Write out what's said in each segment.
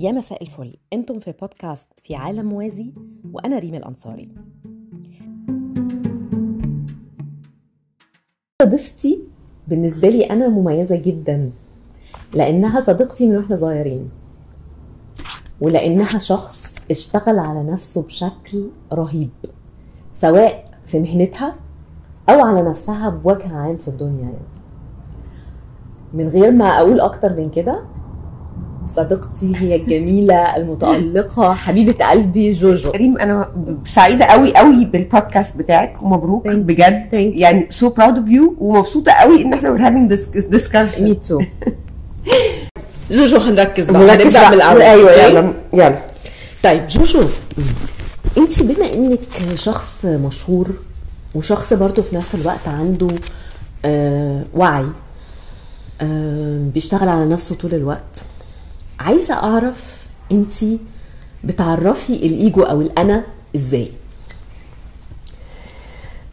يا مساء الفل. أنتم في بودكاست في عالم موازي وأنا ريم الأنصاري. ضيفتي بالنسبة لي أنا مميزة جدا لأنها صديقتي من وإحنا صغيرين ولأنها شخص اشتغل على نفسه بشكل رهيب سواء في مهنتها أو على نفسها بوجه عام في الدنيا يعني. من غير ما أقول أكتر من كده صديقتي هي الجميله المتألقة حبيبة قلبي جوجو ريم أنا سعيدة قوي قوي بالبودكاست بتاعك ومبروك Thank. بجد Thank you. يعني so proud of you ومبسوطة قوي إن إحنا having this discussion me too جوجو هنركز بقى هنبدأ بقى. من الأول أيوه؟ يلا يلا طيب جوجو انت بما إنك شخص مشهور وشخص برضه في نفس الوقت عنده آه وعي آه بيشتغل على نفسه طول الوقت عايزة أعرف انت بتعرفي الإيجو أو الأنا إزاي؟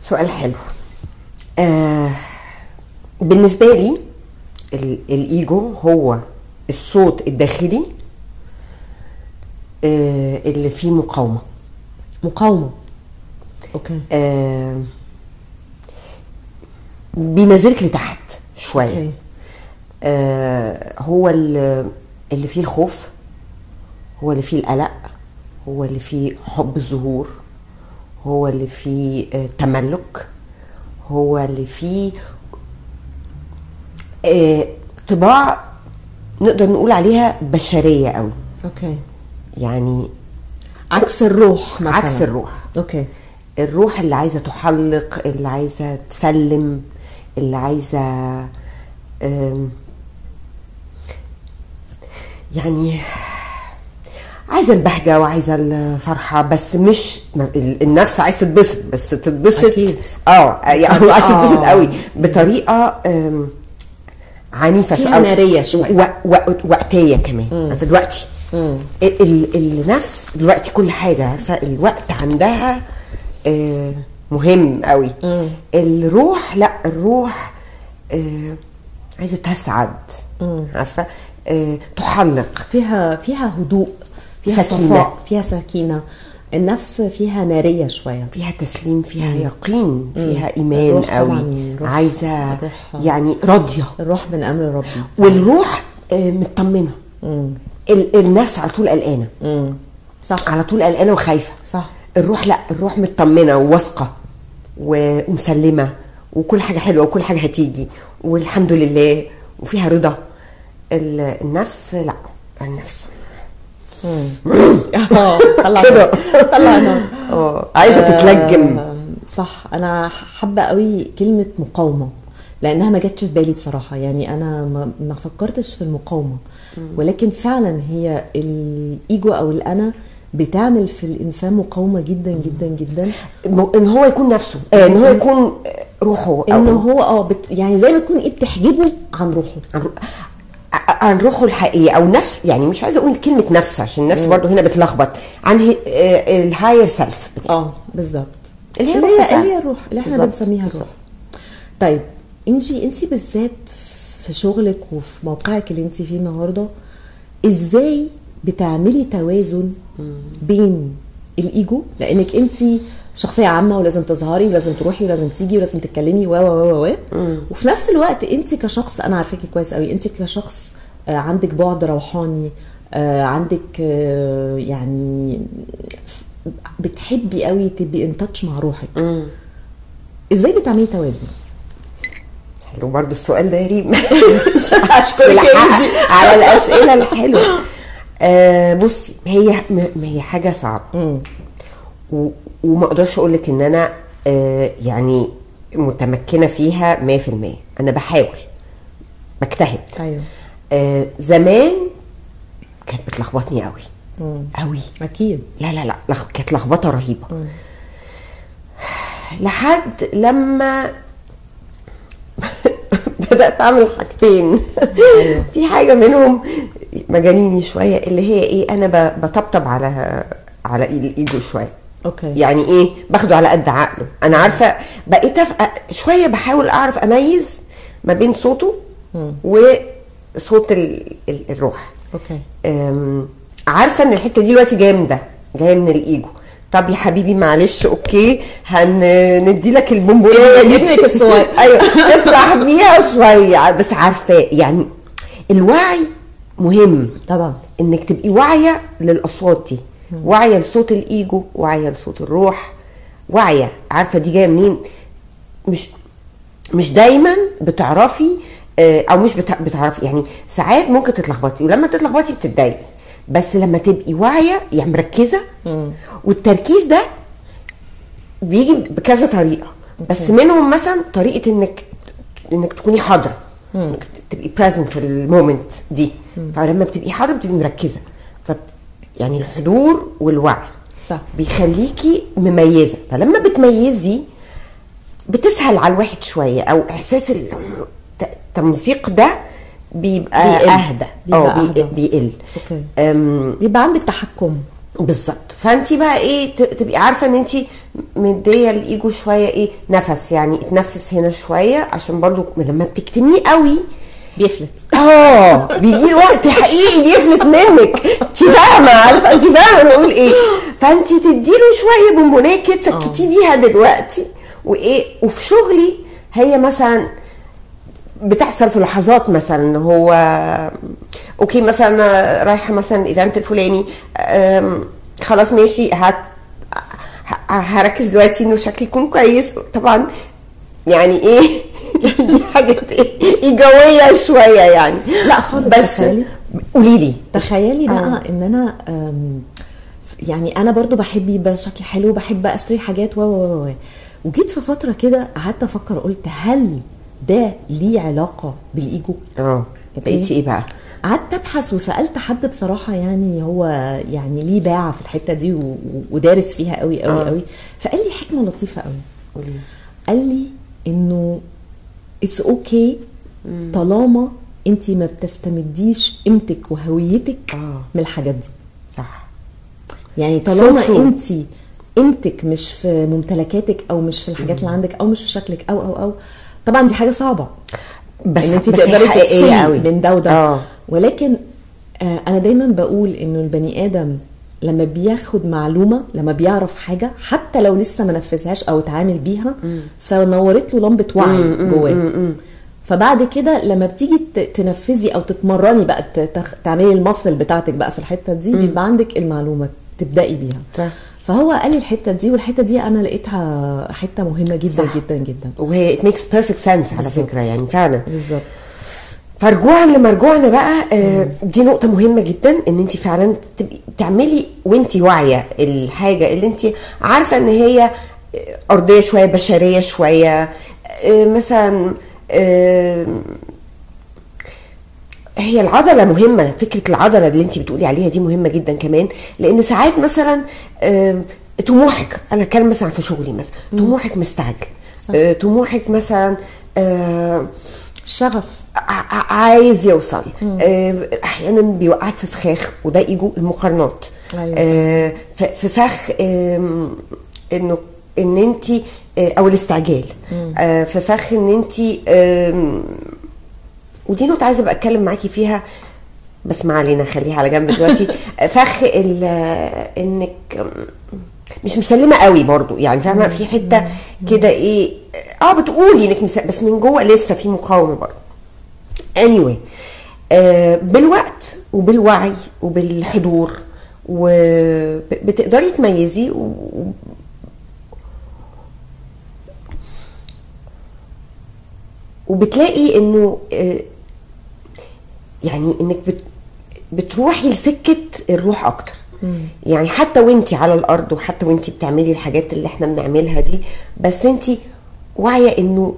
سؤال حلو. آه بالنسبة لي ال- الإيجو هو الصوت الداخلي آه اللي فيه مقاومة. مقاومة. أوكي. آه بينزلك لتحت شوية. آه هو ال- اللي فيه الخوف هو اللي فيه القلق هو اللي فيه حب الظهور هو اللي فيه آه تملك هو اللي فيه آه طباع نقدر نقول عليها بشرية قوي. okay. يعني عكس الروح مثلا. عكس الروح. okay. الروح اللي عايزة تحلق اللي عايزة تسلم اللي عايزة أم، يعني عايزة البهجة وعايزة الفرحة بس مش النفس عايزة تتبسط بس تتبسط. آه يعني عايزة تتبسط آه. قوي بطريقة أم، عنيفة فيها شوية. نارية شوية. و- و- وقتية كمان. دلوقتي. ال- ال- النفس دلوقتي كل حاجة عارفة الوقت عندها آه، مهم قوي. الروح لا الروح آه، عايزة تسعد. عارفة؟ تحلق. فيها فيها هدوء فيها سكينة. صفاء فيها سكينة. النفس فيها نارية شوية. فيها تسليم فيها يقين فيها إيمان قوي عايزة الروح- يعني راضية. الروح من أمر ربي. والروح آه، مطمنة. ال- النفس على طول قلقانة. صح. على طول قلقانة وخايفة. صح. الروح لأ الروح مطمنة وواثقة و- ومسلمة وكل حاجة حلوة وكل حاجة هتيجي والحمد لله وفيها رضا. النفس لا النفس آه طلع. طلع نار آه عايزة تتلجم. صح. أنا حابة قوي كلمة مقاومة لأنها ما جاتش في بالي بصراحة. يعني أنا ما, فكرتش في المقاومة. ولكن فعلا هي الإيجو أو الأنا بتعمل في الإنسان مقاومة جدا جدا جدا. إن هو يكون نفسه. آه، إن هو يكون روحه إن هو آه بت يعني زي ما تكون إيه بتحجبه عن روحه. عن روحه الحقيقيه أو نفس يعني مش عايزة أقول كلمة نفس عشان النفس برضه هنا بتلخبط. عن ال higher self آه بالظبط اللي هي اللي الروح هي الروح اللي إحنا. بنسميها الروح. طيب انجي انت بالذات في شغلك وفي موقعك اللي انت فيه النهارده إزاي بتعملي توازن بين الإيجو؟ لأنك انت شخصية عامة ولازم تظهري ولازم تروحي ولازم تيجي ولازم تتكلمي و و و و. وفي نفس الوقت انت كشخص أنا عارفاكي كويس قوي انت كشخص آه، عندك بعد روحاني آه، عندك آه، يعني بتحبي قوي تبقي ان تاتش مع روحك. إزاي بتعملي توازن؟ حلو برضه السؤال ده يا ريم. أشكرك. على الأسئلة الحلوة. آه بصي هي ما هي حاجة صعبة. وما أقدرش أقول لك إن أنا آه يعني متمكنة فيها 100% أنا بحاول. بجتهد. أيوه. آه زمان كانت بتلخبطني قوي قوي أكيد. لا لا لا. كانت لخبطة رهيبة. لحد لما بدأت أعمل حاجتين. في حاجة منهم مجانيني شوية اللي هي إيه أنا بطبطب على على الايجو شوية. okay. يعني إيه؟ باخده على قد عقله. أنا عارفة بقيت أف- شوية بحاول أعرف أميز ما بين صوته وصوت ال- ال- الروح. okay. عارفة إن الحتة دي دلوقتي جاية من ده جاية من الإيجو. طب يا حبيبي معلش okay هندي لك البونبونية دي. ابنك الصغير. أيوه افرح بيها شوية. بس عارفاه يعني الوعي مهم. طبعا. إنك تبقي واعية للأصوات دي. واعية لصوت الإيجو واعية لصوت الروح واعية عارفة دي جاية منين؟ مش مش دايما بتعرفي آه، أو مش بتع- بتعرفي يعني ساعات ممكن تتلخبطي ولما تتلخبطي بتتضايقي بس لما تبقي واعية يعني مركزة والتركيز ده بيجي بكذا طريقة بس منهم مثلا طريقة إنك إنك تكوني حاضرة إنك تبقي present في المومنت دي. فلما بتبقي حاضرة بتبقي مركزة. ف يعني الحضور والوعي صح. بيخليكي مميزة. فلما بتميزي بتسهل على الواحد شوية أو إحساس الت- التمزيق ده بيبقى بيقل. أهدى. بيبقى آه. بيقل. okay. أم، يبقى عندك تحكم. بالظبط. فانت بقى إيه تبقي عارفة إن انت مدية الإيجو شوية إيه نفس. يعني اتنفس هنا شوية عشان برضو لما بتكتميه قوي بيفلت. آه بيجي وقت حقيقي بيفلت منك. انت فاهمة؟ عارفة؟ انت فاهمة أنا بقول إيه؟ فانت تديله شوية بونبونية كده سكتيه بيها دلوقتي. وإيه؟ وفي شغلي هي مثلا بتحصل في لحظات مثلا إن هو okay مثلا رايحة مثلا ال event الفلاني خلاص ماشي هت هركز دلوقتي إنه شكلي يكون كويس. طبعا يعني إيه؟ دي حاجة إيه؟ ايجابيه شوية يعني لا خالص، بس تخيلي. قولي لي تخيلي بقى آه. إن أنا يعني أنا برضو بحب يبقى شكلي حلو بحب اشتري حاجات و و و و. وجيت في فترة كده قعدت أفكر قلت هل ده ليه علاقة بالإيجو آه بقيتي إيه بقى؟ قعدت أبحث وسألت حد بصراحة يعني هو يعني ليه باع في الحتة دي ودارس فيها قوي قوي آه. قوي فقال لي حكمة لطيفة قوي. قال لي إنه it's okay طالما انت ما بتستمديش قيمتك وهويتك آه. من الحاجات دي. صح. يعني طالما. انت قيمتك مش في ممتلكاتك أو مش في الحاجات اللي عندك أو مش في شكلك أو أو أو طبعا دي حاجة صعبة. بس إن انت تقدري قوي. من ده وده. آه. ولكن آه أنا دايما بقول إنه البني آدم لما بياخد معلومة لما بيعرف حاجة حتى لو لسه ما نفذهاش أو اتعامل بيها فنورت له لمبة وعي جواه. فبعد كده لما بتيجي تنفذي أو تتمرني بقى تعملي المصل بتاعتك بقى في الحتة دي بيبقى عندك المعلومة تبدأي بيها. صح. فهو قال لي الحتة دي والحتة دي أنا لقيتها حتة مهمة جدا صح. جدا جدا. وهي it makes perfect sense على. فكرة يعني فعلا. بالظبط. فرجوعا لمرجوعنا بقى آه، دي نقطة مهمة جدا إن انت فعلا تبقي تعملي وانت واعية الحاجة اللي انت عارفة إن هي آه، أرضية شوية بشرية شوية آه، مثلا هي العضلة مهمة فكرة العضلة اللي انت بتقولي عليها دي مهمة جدا كمان لأن ساعات مثلا طموحك أنا أتكلم مثلا في شغلي مثلا طموحك مستعجل طموحك مثلا آه، ع- عايز يوصل. آه، أحيانا بيوقعك في فخاخ وده إيجو المقارنات. أيوة. آه، في فخ آم، إنه إن انت أو الاستعجال. آه، في فخ إن انت ودي نقطة عايزة أبقى أتكلم معاكي فيها بس ما علينا خليها على جنب دلوقتي. فخ ال- إنك مش مسلمة قوي برضو. يعني فاهمة؟ في حتة كده إيه آه بتقولي إنك بس من جوه لسه في مقاومة برضو anyway آه بالوقت وبالوعي وبالحضور وبتقدري تميزي و... و- وبتلاقي إنه آه يعني إنك بت بتروحي لسكة الروح أكتر. يعني حتى وإنتي على الأرض وحتى وإنتي بتعملي الحاجات اللي إحنا بنعملها دي بس إنتي واعية إنه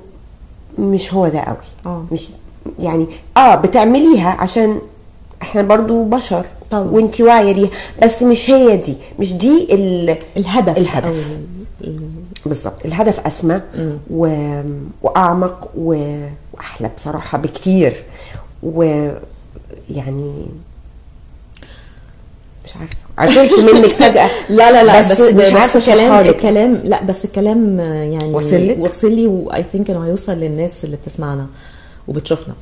مش هو ده قوي آه. مش يعني آه بتعمليها عشان إحنا برضو بشر طبعا. وانتي واعية ليها بس مش هي دي مش دي ال... الهدف الهدف. بالظبط الهدف أسمى و... وأعمق و... وأحلى بصراحة بكتير ويعني مش عارفه عجبت منك فجأة لا لا لا بس, مش بس, الكلام أشرحها لك. الكلام لا بس الكلام يعني وصل لك؟ وصل لي واي ثينك إنه هيوصل للناس اللي بتسمعنا وبتشوفنا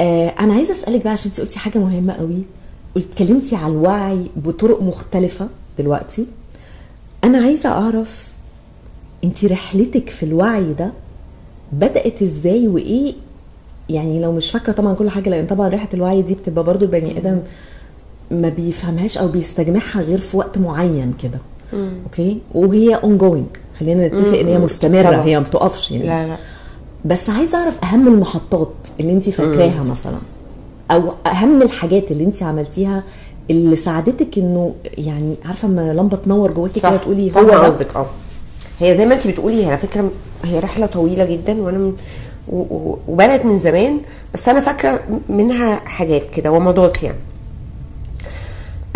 آه أنا عايزة أسألك بقى عشان أنت قلتي حاجة مهمة قوي قلت اتكلمتي على الوعي بطرق مختلفة دلوقتي أنا عايزة أعرف أنت رحلتك في الوعي ده بدأت إزاي وإيه يعني لو مش فاكرة طبعا كل حاجة لأن طبعا رحله الوعي دي بتبقى برضو البني آدم ما بيفهمهاش أو بيستجمعها غير في وقت معين كده. okay؟ وهي ongoing خلينا نتفق إن هي مستمرة طبعا. هي ما بتقفش يعني. لا لا. بس عايزة أعرف أهم المحطات اللي انت فاكراها مثلا أو أهم الحاجات اللي انت عملتيها اللي ساعدتك إنه يعني عارفة اما لمبة تنور جواكي كده تقولي هو ده؟ قصدك آه. هي زي ما انت بتقولي على فكرة هي رحلة طويلة جدا وأنا من وبدات من زمان بس أنا فاكرة منها حاجات كده ومضات يعني.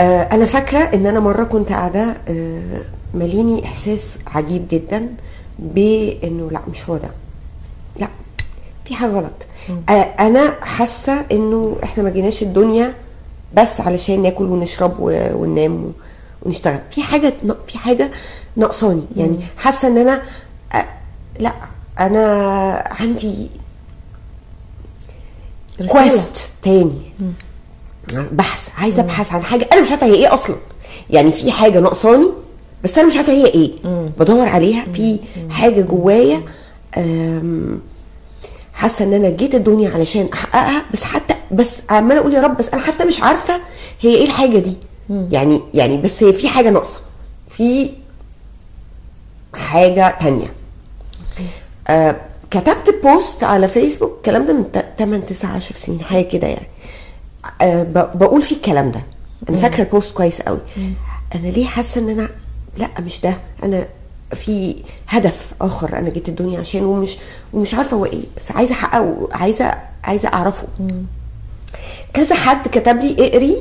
أنا فاكرة إن أنا مرة كنت قاعدة آه ماليني إحساس عجيب جدا بإنه لأ مش هو ده. لأ في حاجة غلط. آه أنا حاسة إنه إحنا ما جيناش الدنيا بس علشان ناكل ونشرب وننام ونشتغل. في حاجة في حاجة ناقصاني. يعني حاسة إن أنا آه لأ أنا عندي. كويست تاني. بحث عايزة أبحث عن حاجة. أنا مش عارفة هي إيه أصلا. يعني في حاجة ناقصاني بس أنا مش عارفة هي إيه. بدور عليها. في حاجة جوايا حاسة إن أنا جيت الدنيا علشان أحققها. بس حتى بس عمالة أقول يا رب بس أنا حتى مش عارفة هي إيه الحاجة دي. يعني يعني بس هي في حاجة ناقصة. في حاجة تانية. آه كتبت post على فيسبوك. الكلام ده من 8 9 10 سنين حاجة كده يعني. آه بقول فيه الكلام ده. أنا فاكرة البوست كويس قوي. أنا ليه حاسة إن أنا لأ مش ده. أنا في هدف آخر أنا جيت الدنيا عشان ومش ومش عارفة هو إيه. بس عايزة أحققه عايزة عايزة أعرفه. كذا حد كتب لي اقري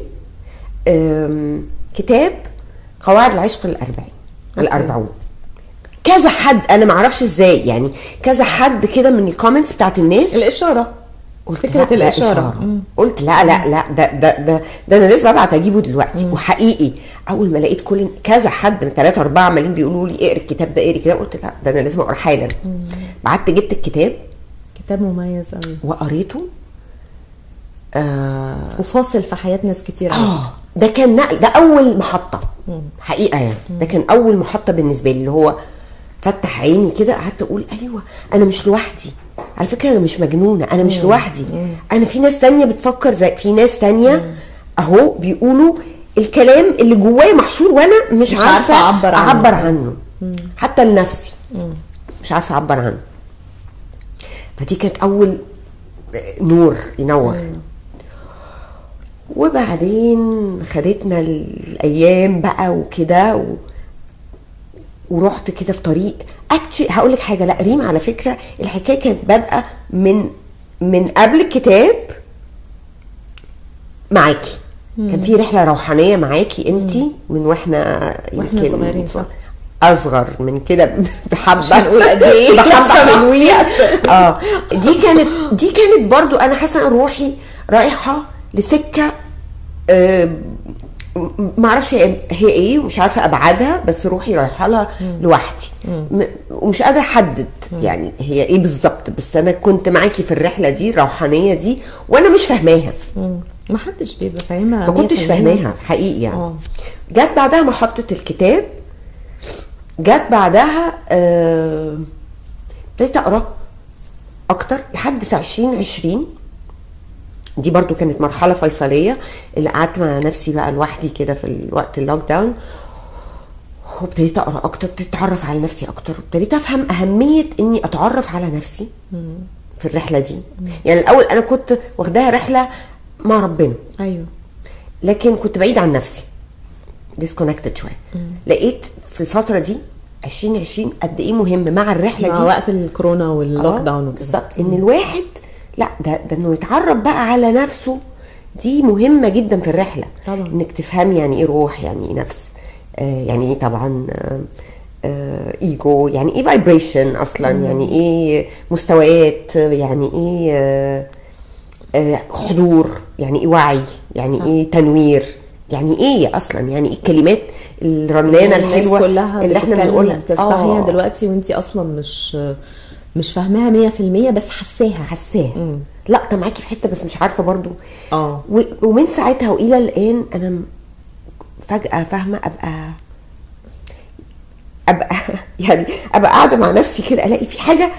كتاب قواعد العشق الأربعين الأربعون. كذا حد أنا ما أعرفش إزاي يعني كذا حد كده من الكومنتس بتاعت الناس. الإشارة. فكره الاشاره. مم. قلت لا لا لا ده ده ده, ده أنا لازم ابعت أجيبه دلوقتي. وحقيقي أول ما لقيت كل كذا حد من ثلاثة أربعة عمالين بيقولوا لي اقرأ الكتاب ده اقرأ الكتاب قلت لا ده أنا لازم أقرأ حالا. بعت جبت الكتاب. كتاب مميز قوي وقريته. آه. وفاصل في حياة ناس كتير آه. ده كان نقل ده أول محطة. حقيقة يعني. ده كان أول محطة بالنسبة لي اللي هو فتح عيني كده قعدت أقول أيوه أنا مش لوحدي. على فكرة أنا مش مجنونة أنا مش لوحدي. أنا في ناس تانية بتفكر زي في ناس تانية أهو بيقولوا الكلام اللي جوايا محشور وأنا مش, مش عارفة عارفة أعبر عنه. أعبر عنه. حتى لنفسي. مش عارفة أعبر عنه. فدي كانت أول نور ينور. وبعدين خدتنا الأيام بقى وكده و... ورحت كده في طريق اكشلي هقول لك حاجة. لا ريم على فكرة الحكاية كانت بادئة من من قبل الكتاب معاكي. كان في رحلة روحانية معاكي انت من وإحنا وإحنا يمكن صغيرين، صح. أصغر من كده بحبة. مش هنقول قد إيه. بحبة حلوين. آه. دي كانت دي كانت برضو أنا حاسة روحي رايحة لسكة آه، م- معرفش هي هي إيه ومش عارفة أبعادها بس روحي رايحة لها لوحدي. م- ومش قادرة أحدد يعني هي إيه بالظبط بس أنا كنت معاكي في الرحلة دي الروحانيه دي وأنا مش فاهماها. ما حدش بيبقى فاهمها ما كنتش 100%. فاهماها حقيقي يعني. آه. جت بعدها محطة الكتاب جت بعدها آه، ابتديت أقرأ أكتر لحد في 2020 دي برضو كانت مرحلة فيصلية اللي قعدت مع نفسي بقى لوحدي كده في الوقت اللوك داون وابتديت أقرأ أكتر ابتديت أتعرف على نفسي أكتر وابتديت أفهم أهمية إني أتعرف على نفسي في الرحلة دي. يعني الأول أنا كنت واخداها رحلة مع ربنا. أيوه. لكن كنت بعيد عن نفسي disconnected شوية. لقيت في الفترة دي 2020 قد إيه مهم مع الرحلة مع دي؟ وقت الكورونا وال lock آه، down وكده. بالظبط. إن الواحد لا ده ده إنه يتعرف بقى على نفسه دي مهمة جدا في الرحلة طبعا. إنك تفهمي يعني إيه روح يعني إيه نفس آه يعني إيه طبعا آه آه إيجو يعني إيه فايبريشن أصلا يعني إيه مستويات يعني إيه آه آه حضور يعني إيه وعي يعني صح. إيه تنوير يعني إيه أصلا يعني إيه الكلمات الرنانة الحلوة كلها اللي إحنا بنقولها بتسمعيها آه. دلوقتي وانت أصلا مش مش فاهماها 100% بس حساها. حساها. لا طب معاكي في حتة بس مش عارفة برضو. آه. ومن ساعتها وإلى الآن أنا فجأة فاهمة ابقى أبقى يعني أبقى قاعدة مع نفسي كده ألاقي في حاجة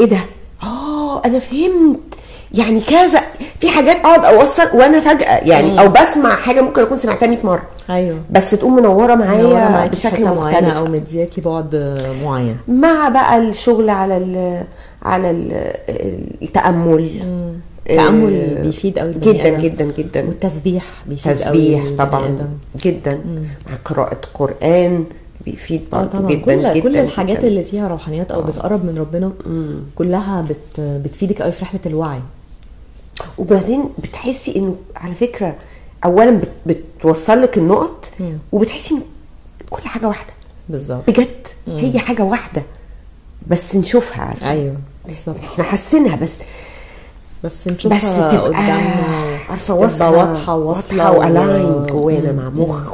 إيه ده؟ آه أنا فهمت. يعني كذا في حاجات أقعد أوصل وأنا فجأة يعني أو بسمع حاجة ممكن أكون سمعتها 100 مرة. أيوه. بس تقوم منورة معايا بشكل مختلف. أو مدياكي بعد معين. مع بقى الشغل على ال على ال التأمل. التأمل آه، بيفيد قوي جدا. جدا جدا. والتسبيح بيفيد قوي تسبيح البني طبعا آدم. جدا. مع قراءة قرآن بيفيد آه برضه جدا كل جدا كل الحاجات جداً. اللي فيها روحانيات أو بتقرب من ربنا كلها بت بتفيدك قوي في رحلة الوعي. وبعدين بتحسي إنه على فكرة اولا بت بتوصل لك النقط وبتحسي إن كل حاجة واحدة. بالظبط. بجد. هي حاجة واحدة. بس نشوفها عارفة أيوه بالظبط. إحنا حاسينها بس بس نشوفها بس قدامنا. عارفة واضحة واصله واضحة و- والاين جوانا. مع مخ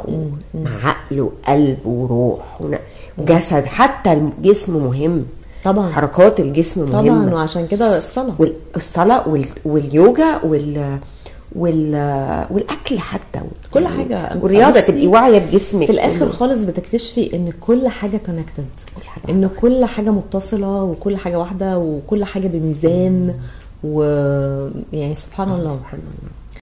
مع عقل وقلب وروح وجسد حتى الجسم مهم. طبعا. حركات الجسم طبعا مهمة. وعشان كده الصلاة. والصلاه وال... واليوجا وال وال والأكل حتى. كل حاجة. والرياضة تبقي واعية بجسمك في الآخر خالص بتكتشفي إن كل حاجة connected إن كل حاجة متصلة وكل حاجة واحدة وكل حاجة بميزان و يعني سبحان الله. سبحان الله.